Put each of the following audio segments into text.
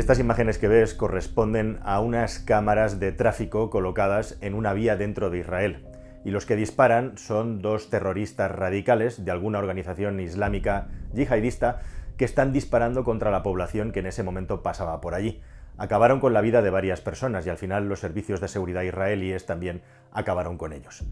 Estas imágenes que ves corresponden a unas cámaras de tráfico colocadas en una vía dentro de Israel. Y los que disparan son dos terroristas radicales de alguna organización islámica yihadista que están disparando contra la población que en ese momento pasaba por allí. Acabaron con la vida de varias personas y al final los servicios de seguridad israelíes también acabaron con ellos.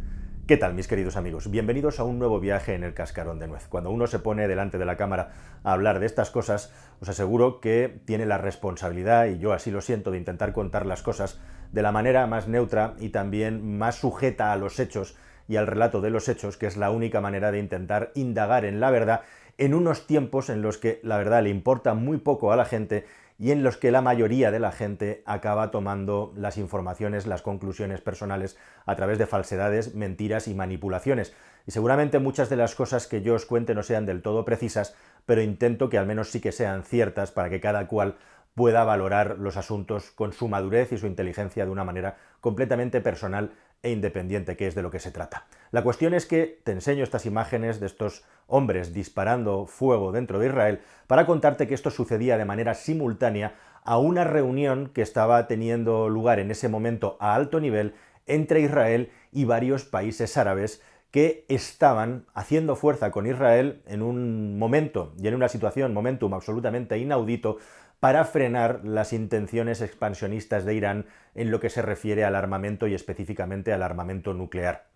¿Qué tal, mis queridos amigos? Bienvenidos a un nuevo viaje en el cascarón de nuez. Cuando uno se pone delante de la cámara a hablar de estas cosas, os aseguro que tiene la responsabilidad, y yo así lo siento, de intentar contar las cosas de la manera más neutra y también más sujeta a los hechos y al relato de los hechos, que es la única manera de intentar indagar en la verdad en unos tiempos en los que la verdad le importa muy poco a la gente y en los que la mayoría de la gente acaba tomando las informaciones, las conclusiones personales a través de falsedades, mentiras y manipulaciones. Y seguramente muchas de las cosas que yo os cuente no sean del todo precisas, pero intento que al menos sí que sean ciertas para que cada cual pueda valorar los asuntos con su madurez y su inteligencia de una manera completamente personal e independiente, que es de lo que se trata. La cuestión es que te enseño estas imágenes de estos hombres disparando fuego dentro de Israel para contarte que esto sucedía de manera simultánea a una reunión que estaba teniendo lugar en ese momento a alto nivel entre Israel y varios países árabes que estaban haciendo fuerza con Israel en un momento y en una situación, momentum absolutamente inaudito, para frenar las intenciones expansionistas de Irán en lo que se refiere al armamento y específicamente al armamento nuclear.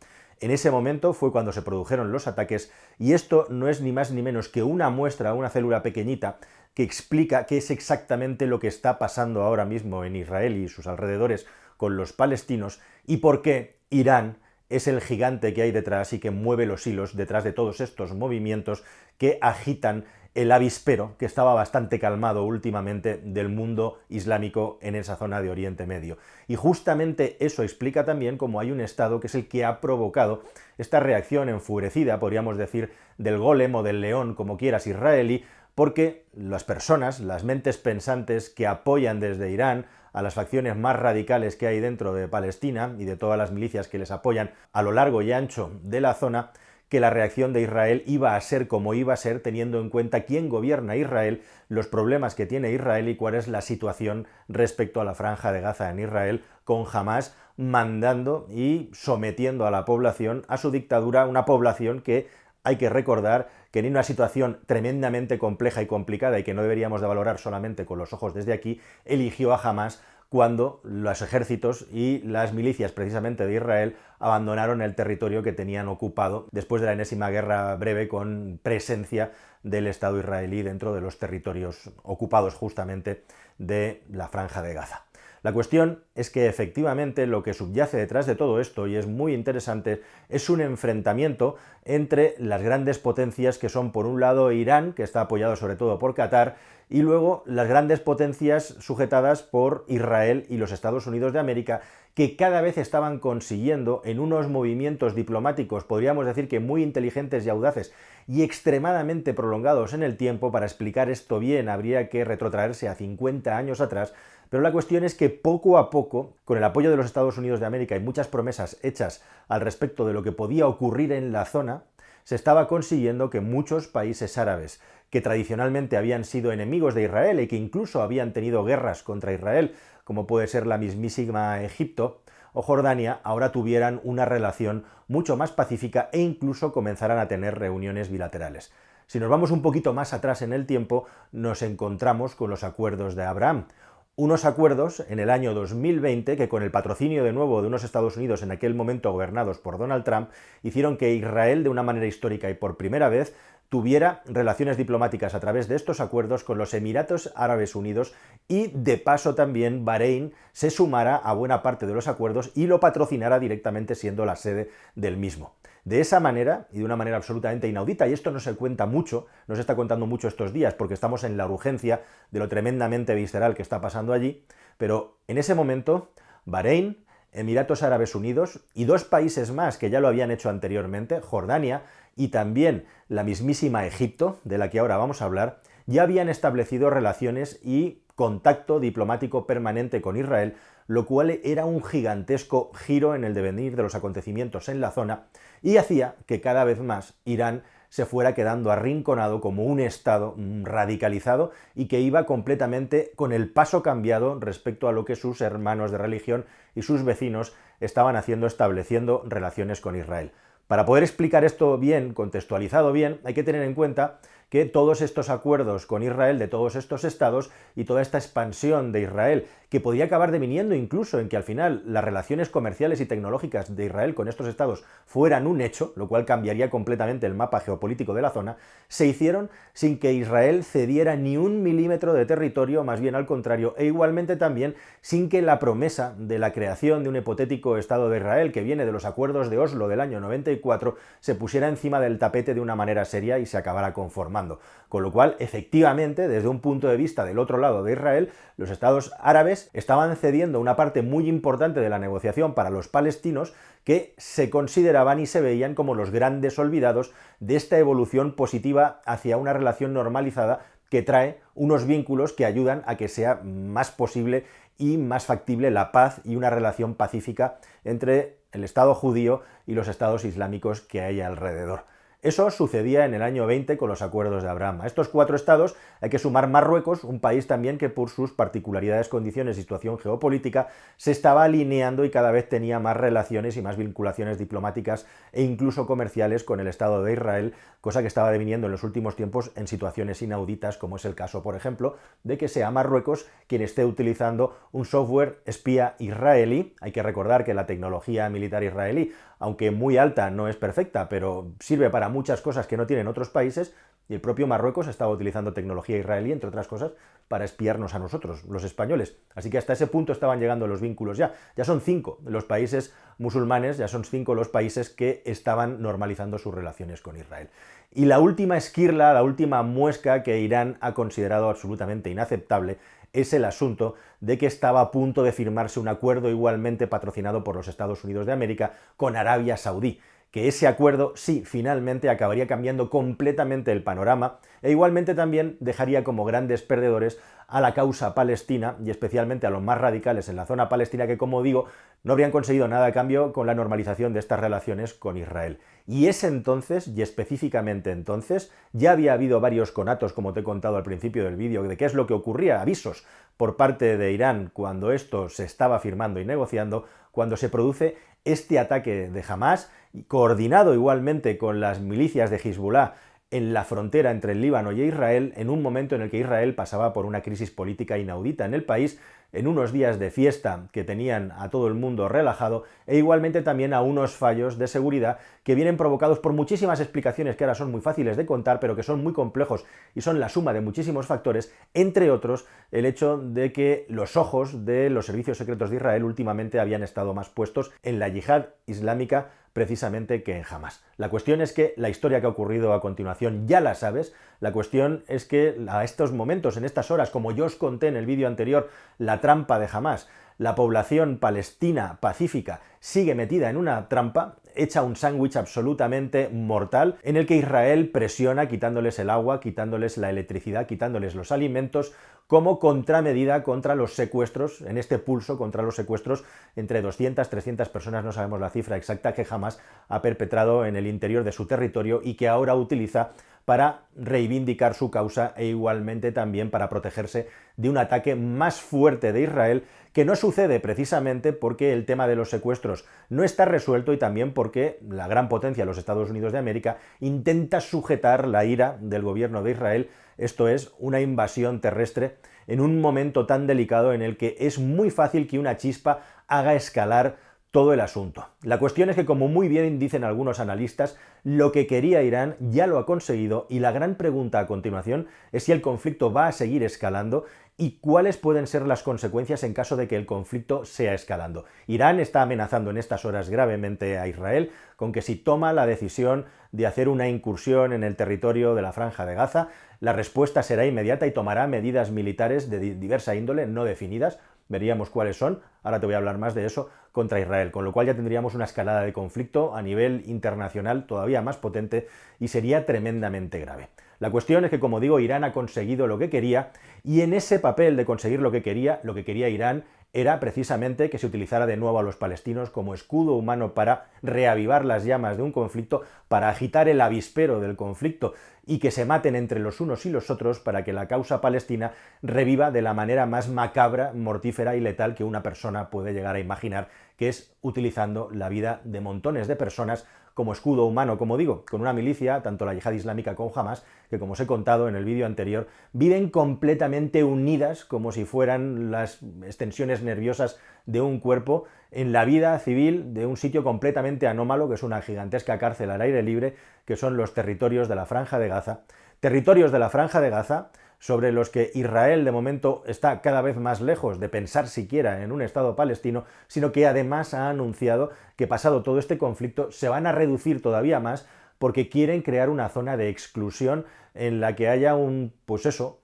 En ese momento fue cuando se produjeron los ataques y esto no es ni más ni menos que una muestra, una célula pequeñita que explica qué es exactamente lo que está pasando ahora mismo en Israel y sus alrededores con los palestinos y por qué Irán es el gigante que hay detrás y que mueve los hilos detrás de todos estos movimientos que agitan el avispero, que estaba bastante calmado últimamente del mundo islámico en esa zona de Oriente Medio. Y justamente eso explica también cómo hay un Estado que es el que ha provocado esta reacción enfurecida, podríamos decir, del golem o del león, como quieras, israelí, porque las personas, las mentes pensantes que apoyan desde Irán a las facciones más radicales que hay dentro de Palestina y de todas las milicias que les apoyan a lo largo y ancho de la zona, que la reacción de Israel iba a ser como iba a ser teniendo en cuenta quién gobierna Israel, los problemas que tiene Israel y cuál es la situación respecto a la franja de Gaza en Israel, con Hamas mandando y sometiendo a la población a su dictadura, una población que hay que recordar que en una situación tremendamente compleja y complicada y que no deberíamos de valorar solamente con los ojos desde aquí, eligió a Hamas cuando los ejércitos y las milicias precisamente de Israel abandonaron el territorio que tenían ocupado después de la enésima guerra breve con presencia del Estado israelí dentro de los territorios ocupados justamente de la franja de Gaza. La cuestión es que efectivamente lo que subyace detrás de todo esto, y es muy interesante, es un enfrentamiento entre las grandes potencias que son por un lado Irán, que está apoyado sobre todo por Qatar, y luego las grandes potencias sujetadas por Israel y los Estados Unidos de América, que cada vez estaban consiguiendo en unos movimientos diplomáticos, podríamos decir que muy inteligentes y audaces, y extremadamente prolongados en el tiempo, para explicar esto bien habría que retrotraerse a 50 años atrás, pero la cuestión es que poco a poco, con el apoyo de los Estados Unidos de América y muchas promesas hechas al respecto de lo que podía ocurrir en la zona, se estaba consiguiendo que muchos países árabes, que tradicionalmente habían sido enemigos de Israel y que incluso habían tenido guerras contra Israel, como puede ser la mismísima Egipto o Jordania, ahora tuvieran una relación mucho más pacífica e incluso comenzaran a tener reuniones bilaterales. Si nos vamos un poquito más atrás en el tiempo, nos encontramos con los acuerdos de Abraham, unos acuerdos en el año 2020 que con el patrocinio de nuevo de unos Estados Unidos en aquel momento gobernados por Donald Trump hicieron que Israel de una manera histórica y por primera vez tuviera relaciones diplomáticas a través de estos acuerdos con los Emiratos Árabes Unidos y de paso también Bahrein se sumara a buena parte de los acuerdos y lo patrocinara directamente siendo la sede del mismo. De esa manera, y de una manera absolutamente inaudita, y esto no se cuenta mucho, no se está contando mucho estos días, porque estamos en la urgencia de lo tremendamente visceral que está pasando allí, pero en ese momento, Bahrein, Emiratos Árabes Unidos y dos países más que ya lo habían hecho anteriormente, Jordania y también la mismísima Egipto, de la que ahora vamos a hablar, ya habían establecido relaciones y contacto diplomático permanente con Israel, lo cual era un gigantesco giro en el devenir de los acontecimientos en la zona y hacía que cada vez más Irán se fuera quedando arrinconado como un Estado radicalizado y que iba completamente con el paso cambiado respecto a lo que sus hermanos de religión y sus vecinos estaban haciendo estableciendo relaciones con Israel. Para poder explicar esto bien, contextualizado bien, hay que tener en cuenta que todos estos acuerdos con Israel de todos estos estados y toda esta expansión de Israel, que podría acabar deviniendo incluso en que al final las relaciones comerciales y tecnológicas de Israel con estos estados fueran un hecho, lo cual cambiaría completamente el mapa geopolítico de la zona, se hicieron sin que Israel cediera ni un milímetro de territorio, más bien al contrario, e igualmente también sin que la promesa de la creación de un hipotético Estado de Israel, que viene de los acuerdos de Oslo del año 94, se pusiera encima del tapete de una manera seria y se acabara conformando. Con lo cual, efectivamente, desde un punto de vista del otro lado de Israel, los estados árabes estaban cediendo una parte muy importante de la negociación para los palestinos que se consideraban y se veían como los grandes olvidados de esta evolución positiva hacia una relación normalizada que trae unos vínculos que ayudan a que sea más posible y más factible la paz y una relación pacífica entre el Estado judío y los estados islámicos que hay alrededor. Eso sucedía en el año 20 con los acuerdos de Abraham. Estos cuatro estados hay que sumar Marruecos, un país también que por sus particularidades, condiciones y situación geopolítica se estaba alineando y cada vez tenía más relaciones y más vinculaciones diplomáticas e incluso comerciales con el Estado de Israel, cosa que estaba deviniendo en los últimos tiempos en situaciones inauditas, como es el caso, por ejemplo, de que sea Marruecos quien esté utilizando un software espía israelí. Hay que recordar que la tecnología militar israelí, aunque muy alta, no es perfecta, pero sirve para muchas cosas que no tienen otros países, y el propio Marruecos estaba utilizando tecnología israelí, entre otras cosas, para espiarnos a nosotros, los españoles. Así que hasta ese punto estaban llegando los vínculos ya. Ya son cinco los países musulmanes, ya son cinco los países que estaban normalizando sus relaciones con Israel. Y la última esquirla, la última muesca que Irán ha considerado absolutamente inaceptable es el asunto de que estaba a punto de firmarse un acuerdo igualmente patrocinado por los Estados Unidos de América con Arabia Saudí que ese acuerdo sí finalmente acabaría cambiando completamente el panorama e igualmente también dejaría como grandes perdedores a la causa palestina y especialmente a los más radicales en la zona palestina que, como digo, no habrían conseguido nada a cambio con la normalización de estas relaciones con Israel. Y es entonces, y específicamente entonces, ya había habido varios conatos, como te he contado al principio del vídeo, de qué es lo que ocurría, avisos por parte de Irán cuando esto se estaba firmando y negociando, cuando se produce este ataque de Hamas, coordinado igualmente con las milicias de Hezbollah en la frontera entre el Líbano y Israel, en un momento en el que Israel pasaba por una crisis política inaudita en el país, en unos días de fiesta que tenían a todo el mundo relajado e igualmente también a unos fallos de seguridad que vienen provocados por muchísimas explicaciones que ahora son muy fáciles de contar, pero que son muy complejos y son la suma de muchísimos factores, entre otros el hecho de que los ojos de los servicios secretos de Israel últimamente habían estado más puestos en la yihad islámica precisamente que en Hamas. La cuestión es que la historia que ha ocurrido a continuación ya la sabes, la cuestión es que a estos momentos, en estas horas, como yo os conté en el vídeo anterior, la trampa de Hamas, la población palestina pacífica sigue metida en una trampa, hecha un sándwich absolutamente mortal, en el que Israel presiona quitándoles el agua, quitándoles la electricidad, quitándoles los alimentos, como contramedida contra los secuestros, en este pulso contra los secuestros. Entre 200, 300 personas, no sabemos la cifra exacta, que jamás ha perpetrado en el interior de su territorio y que ahora utiliza para reivindicar su causa e igualmente también para protegerse de un ataque más fuerte de Israel que no sucede precisamente porque el tema de los secuestros no está resuelto y también porque la gran potencia, los Estados Unidos de América, intenta sujetar la ira del gobierno de Israel, esto es, una invasión terrestre, en un momento tan delicado en el que es muy fácil que una chispa haga escalar todo el asunto. La cuestión es que, como muy bien dicen algunos analistas, lo que quería Irán ya lo ha conseguido y la gran pregunta a continuación es si el conflicto va a seguir escalando y cuáles pueden ser las consecuencias en caso de que el conflicto sea escalando. Irán está amenazando en estas horas gravemente a Israel con que si toma la decisión de hacer una incursión en el territorio de la franja de Gaza, la respuesta será inmediata y tomará medidas militares de diversa índole no definidas, veríamos cuáles son, ahora te voy a hablar más de eso, contra Israel, con lo cual ya tendríamos una escalada de conflicto a nivel internacional todavía más potente y sería tremendamente grave. La cuestión es que, como digo, Irán ha conseguido lo que quería y en ese papel de conseguir lo que quería, lo que quería Irán era precisamente que se utilizara de nuevo a los palestinos como escudo humano para reavivar las llamas de un conflicto, para agitar el avispero del conflicto y que se maten entre los unos y los otros para que la causa palestina reviva de la manera más macabra, mortífera y letal que una persona puede llegar a imaginar, que es utilizando la vida de montones de personas como escudo humano, como digo, con una milicia, tanto la yihad islámica como Hamas, que como os he contado en el vídeo anterior, viven completamente unidas como si fueran las extensiones nerviosas de un cuerpo en la vida civil de un sitio completamente anómalo, que es una gigantesca cárcel al aire libre, que son los territorios de la Franja de Gaza. Territorios de la Franja de Gaza sobre los que Israel de momento está cada vez más lejos de pensar siquiera en un Estado palestino, sino que además ha anunciado que pasado todo este conflicto se van a reducir todavía más porque quieren crear una zona de exclusión en la que haya un, pues eso,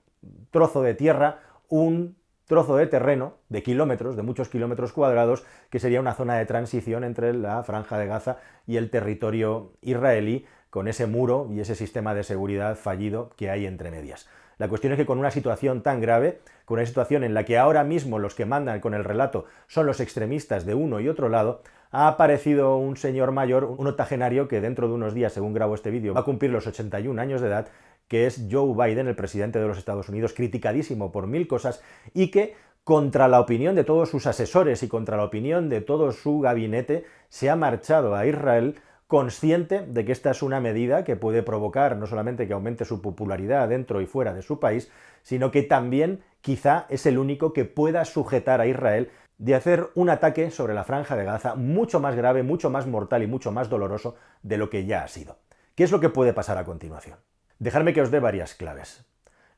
trozo de tierra, un trozo de terreno de kilómetros, de muchos kilómetros cuadrados, que sería una zona de transición entre la franja de Gaza y el territorio israelí, con ese muro y ese sistema de seguridad fallido que hay entre medias. La cuestión es que con una situación tan grave, con una situación en la que ahora mismo los que mandan con el relato son los extremistas de uno y otro lado, ha aparecido un señor mayor, un octogenario que dentro de unos días, según grabo este vídeo, va a cumplir los 81 años de edad, que es Joe Biden, el presidente de los Estados Unidos, criticadísimo por mil cosas y que contra la opinión de todos sus asesores y contra la opinión de todo su gabinete, se ha marchado a Israel consciente de que esta es una medida que puede provocar no solamente que aumente su popularidad dentro y fuera de su país, sino que también quizá es el único que pueda sujetar a Israel de hacer un ataque sobre la franja de Gaza mucho más grave, mucho más mortal y mucho más doloroso de lo que ya ha sido. ¿Qué es lo que puede pasar a continuación? Dejadme que os dé varias claves.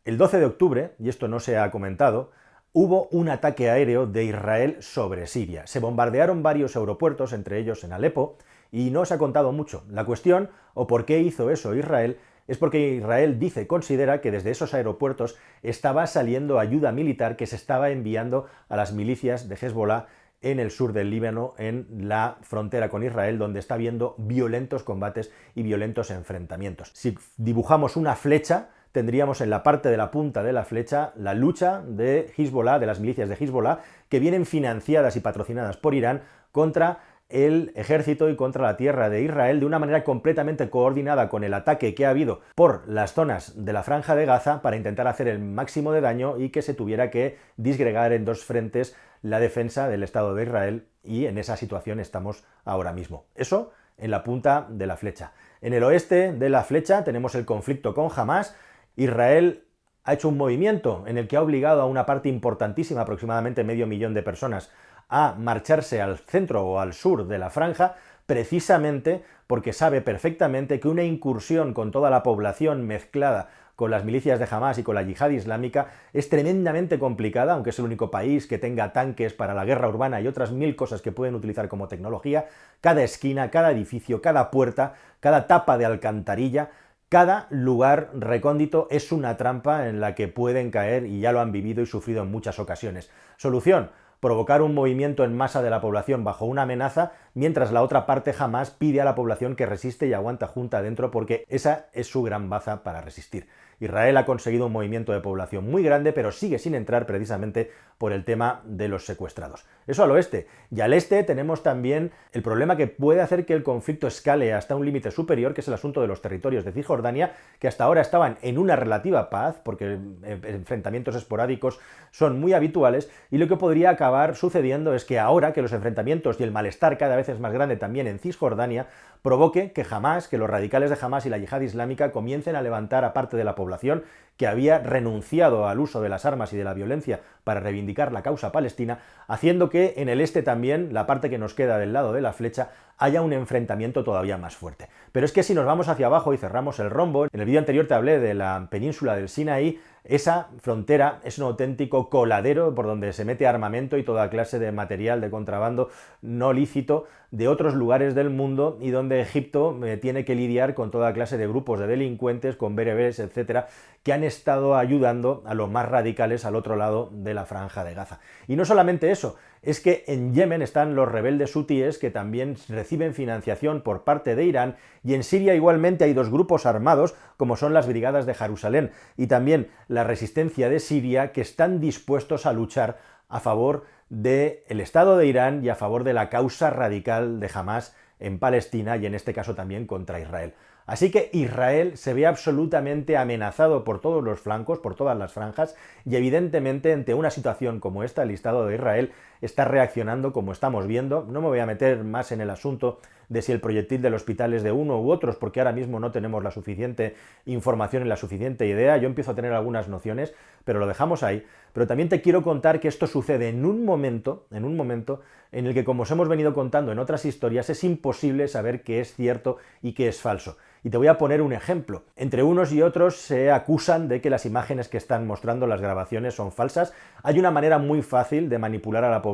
El 12 de octubre, y esto no se ha comentado, hubo un ataque aéreo de Israel sobre Siria. Se bombardearon varios aeropuertos, entre ellos en Alepo, y no se ha contado mucho. La cuestión, o por qué hizo eso Israel, es porque Israel dice, considera que desde esos aeropuertos estaba saliendo ayuda militar que se estaba enviando a las milicias de Hezbollah en el sur del Líbano, en la frontera con Israel, donde está habiendo violentos combates y violentos enfrentamientos. Si dibujamos una flecha, tendríamos en la parte de la punta de la flecha la lucha de Hezbollah, de las milicias de Hezbollah, que vienen financiadas y patrocinadas por Irán contra el ejército y contra la tierra de Israel de una manera completamente coordinada con el ataque que ha habido por las zonas de la franja de Gaza para intentar hacer el máximo de daño y que se tuviera que disgregar en dos frentes la defensa del Estado de Israel y en esa situación estamos ahora mismo. Eso en la punta de la flecha. En el oeste de la flecha tenemos el conflicto con Hamas. Israel ha hecho un movimiento en el que ha obligado a una parte importantísima, aproximadamente medio millón de personas, a marcharse al centro o al sur de la franja, precisamente porque sabe perfectamente que una incursión con toda la población mezclada con las milicias de Hamas y con la yihad islámica es tremendamente complicada, aunque es el único país que tenga tanques para la guerra urbana y otras mil cosas que pueden utilizar como tecnología, cada esquina, cada edificio, cada puerta, cada tapa de alcantarilla, cada lugar recóndito es una trampa en la que pueden caer y ya lo han vivido y sufrido en muchas ocasiones. Solución, provocar un movimiento en masa de la población bajo una amenaza, mientras la otra parte jamás pide a la población que resiste y aguanta junta adentro porque esa es su gran baza para resistir. Israel ha conseguido un movimiento de población muy grande, pero sigue sin entrar precisamente por el tema de los secuestrados. Eso al oeste. Y al este tenemos también el problema que puede hacer que el conflicto escale hasta un límite superior, que es el asunto de los territorios de Cisjordania, que hasta ahora estaban en una relativa paz, porque enfrentamientos esporádicos son muy habituales, y lo que podría acabar sucediendo es que ahora que los enfrentamientos y el malestar cada vez es más grande también en Cisjordania, provoque que jamás, que los radicales de Hamas y la yihad islámica comiencen a levantar a parte de la población que había renunciado al uso de las armas y de la violencia para reivindicar la causa palestina, haciendo que en el este también, la parte que nos queda del lado de la flecha, haya un enfrentamiento todavía más fuerte. Pero es que si nos vamos hacia abajo y cerramos el rombo, en el vídeo anterior te hablé de la península del Sinaí, esa frontera es un auténtico coladero por donde se mete armamento y toda clase de material de contrabando no lícito de otros lugares del mundo y donde Egipto eh, tiene que lidiar con toda clase de grupos de delincuentes, con bereberes, etcétera, que han estado ayudando a los más radicales al otro lado de de la franja de Gaza. Y no solamente eso, es que en Yemen están los rebeldes hutíes que también reciben financiación por parte de Irán y en Siria igualmente hay dos grupos armados como son las brigadas de Jerusalén y también la resistencia de Siria que están dispuestos a luchar a favor del Estado de Irán y a favor de la causa radical de Hamas en Palestina y en este caso también contra Israel. Así que Israel se ve absolutamente amenazado por todos los flancos, por todas las franjas, y evidentemente ante una situación como esta, el Estado de Israel está reaccionando como estamos viendo. No me voy a meter más en el asunto de si el proyectil del hospital es de uno u otros, porque ahora mismo no tenemos la suficiente información y la suficiente idea. Yo empiezo a tener algunas nociones, pero lo dejamos ahí. Pero también te quiero contar que esto sucede en un momento, en un momento en el que, como os hemos venido contando en otras historias, es imposible saber qué es cierto y qué es falso. Y te voy a poner un ejemplo. Entre unos y otros se acusan de que las imágenes que están mostrando las grabaciones son falsas. Hay una manera muy fácil de manipular a la población,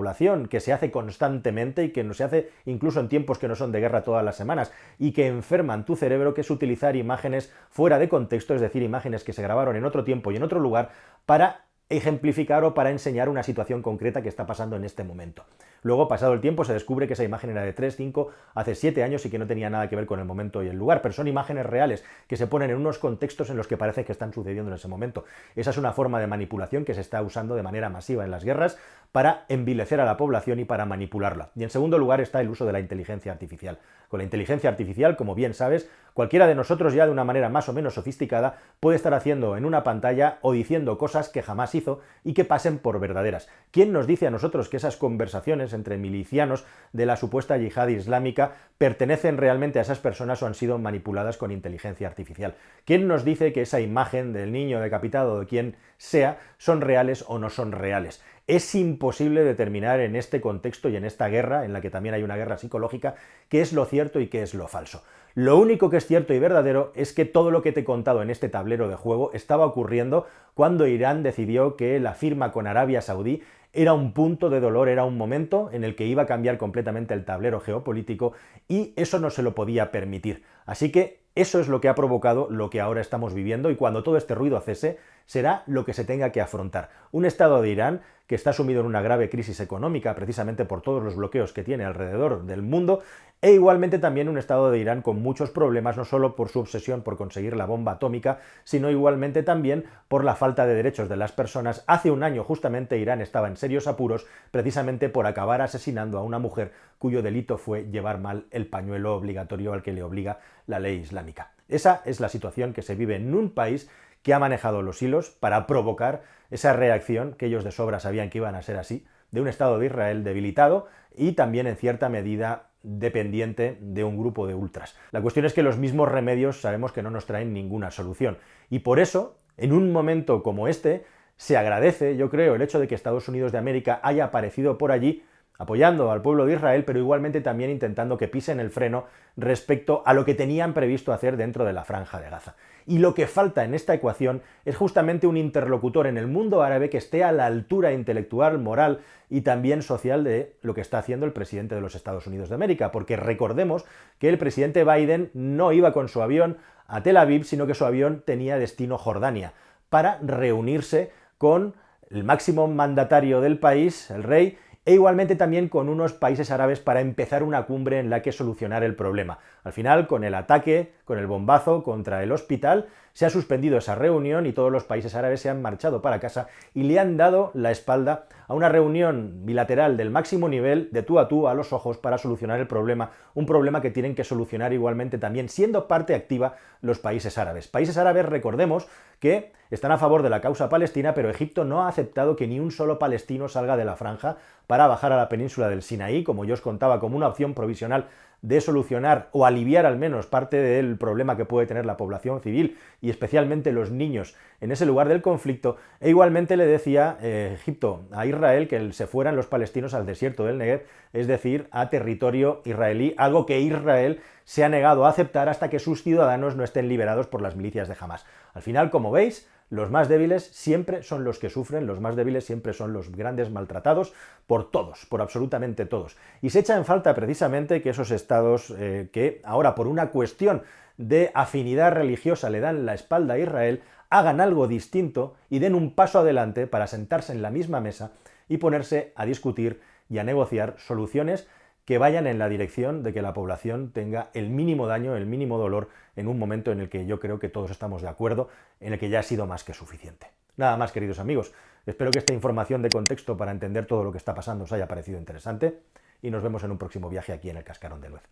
que se hace constantemente y que no se hace incluso en tiempos que no son de guerra todas las semanas, y que enferman tu cerebro, que es utilizar imágenes fuera de contexto, es decir, imágenes que se grabaron en otro tiempo y en otro lugar, para ejemplificar o para enseñar una situación concreta que está pasando en este momento. Luego, pasado el tiempo, se descubre que esa imagen era de 3, 5, hace 7 años y que no tenía nada que ver con el momento y el lugar, pero son imágenes reales que se ponen en unos contextos en los que parece que están sucediendo en ese momento. Esa es una forma de manipulación que se está usando de manera masiva en las guerras para envilecer a la población y para manipularla. Y en segundo lugar está el uso de la inteligencia artificial. Con la inteligencia artificial, como bien sabes, cualquiera de nosotros ya de una manera más o menos sofisticada puede estar haciendo en una pantalla o diciendo cosas que jamás hizo y que pasen por verdaderas. ¿Quién nos dice a nosotros que esas conversaciones entre milicianos de la supuesta yihad islámica pertenecen realmente a esas personas o han sido manipuladas con inteligencia artificial? ¿Quién nos dice que esa imagen del niño decapitado o de quien sea son reales o no son reales? Es imposible determinar en este contexto y en esta guerra, en la que también hay una guerra psicológica, qué es lo cierto y qué es lo falso. Lo único que es cierto y verdadero es que todo lo que te he contado en este tablero de juego estaba ocurriendo cuando Irán decidió que la firma con Arabia Saudí era un punto de dolor, era un momento en el que iba a cambiar completamente el tablero geopolítico y eso no se lo podía permitir. Así que eso es lo que ha provocado lo que ahora estamos viviendo y cuando todo este ruido cese será lo que se tenga que afrontar. Un Estado de Irán que está sumido en una grave crisis económica precisamente por todos los bloqueos que tiene alrededor del mundo e igualmente también un Estado de Irán con muchos problemas, no solo por su obsesión por conseguir la bomba atómica, sino igualmente también por la falta de derechos de las personas. Hace un año justamente Irán estaba en serios apuros precisamente por acabar asesinando a una mujer cuyo delito fue llevar mal el pañuelo obligatorio al que le obliga la ley islámica. Esa es la situación que se vive en un país que ha manejado los hilos para provocar esa reacción que ellos de sobra sabían que iban a ser así, de un Estado de Israel debilitado y también en cierta medida dependiente de un grupo de ultras. La cuestión es que los mismos remedios sabemos que no nos traen ninguna solución. Y por eso, en un momento como este, se agradece, yo creo, el hecho de que Estados Unidos de América haya aparecido por allí apoyando al pueblo de Israel, pero igualmente también intentando que pisen el freno respecto a lo que tenían previsto hacer dentro de la franja de Gaza. Y lo que falta en esta ecuación es justamente un interlocutor en el mundo árabe que esté a la altura intelectual, moral y también social de lo que está haciendo el presidente de los Estados Unidos de América, porque recordemos que el presidente Biden no iba con su avión a Tel Aviv, sino que su avión tenía destino Jordania, para reunirse con el máximo mandatario del país, el rey, e igualmente también con unos países árabes para empezar una cumbre en la que solucionar el problema. Al final, con el ataque, con el bombazo contra el hospital, se ha suspendido esa reunión y todos los países árabes se han marchado para casa y le han dado la espalda a una reunión bilateral del máximo nivel, de tú a tú, a los ojos, para solucionar el problema, un problema que tienen que solucionar igualmente también siendo parte activa los países árabes. Países árabes, recordemos, que están a favor de la causa palestina, pero Egipto no ha aceptado que ni un solo palestino salga de la franja para bajar a la península del Sinaí, como yo os contaba, como una opción provisional de solucionar o aliviar al menos parte del problema que puede tener la población civil y especialmente los niños en ese lugar del conflicto. E igualmente le decía eh, Egipto a Israel que se fueran los palestinos al desierto del Negev, es decir, a territorio israelí, algo que Israel se ha negado a aceptar hasta que sus ciudadanos no estén liberados por las milicias de Hamas. Al final, como veis, los más débiles siempre son los que sufren, los más débiles siempre son los grandes maltratados por todos, por absolutamente todos. Y se echa en falta precisamente que esos estados eh, que ahora por una cuestión de afinidad religiosa le dan la espalda a Israel, hagan algo distinto y den un paso adelante para sentarse en la misma mesa y ponerse a discutir y a negociar soluciones que vayan en la dirección de que la población tenga el mínimo daño, el mínimo dolor en un momento en el que yo creo que todos estamos de acuerdo, en el que ya ha sido más que suficiente. Nada más, queridos amigos. Espero que esta información de contexto para entender todo lo que está pasando os haya parecido interesante y nos vemos en un próximo viaje aquí en el Cascarón de Nuez.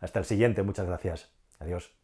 Hasta el siguiente, muchas gracias. Adiós.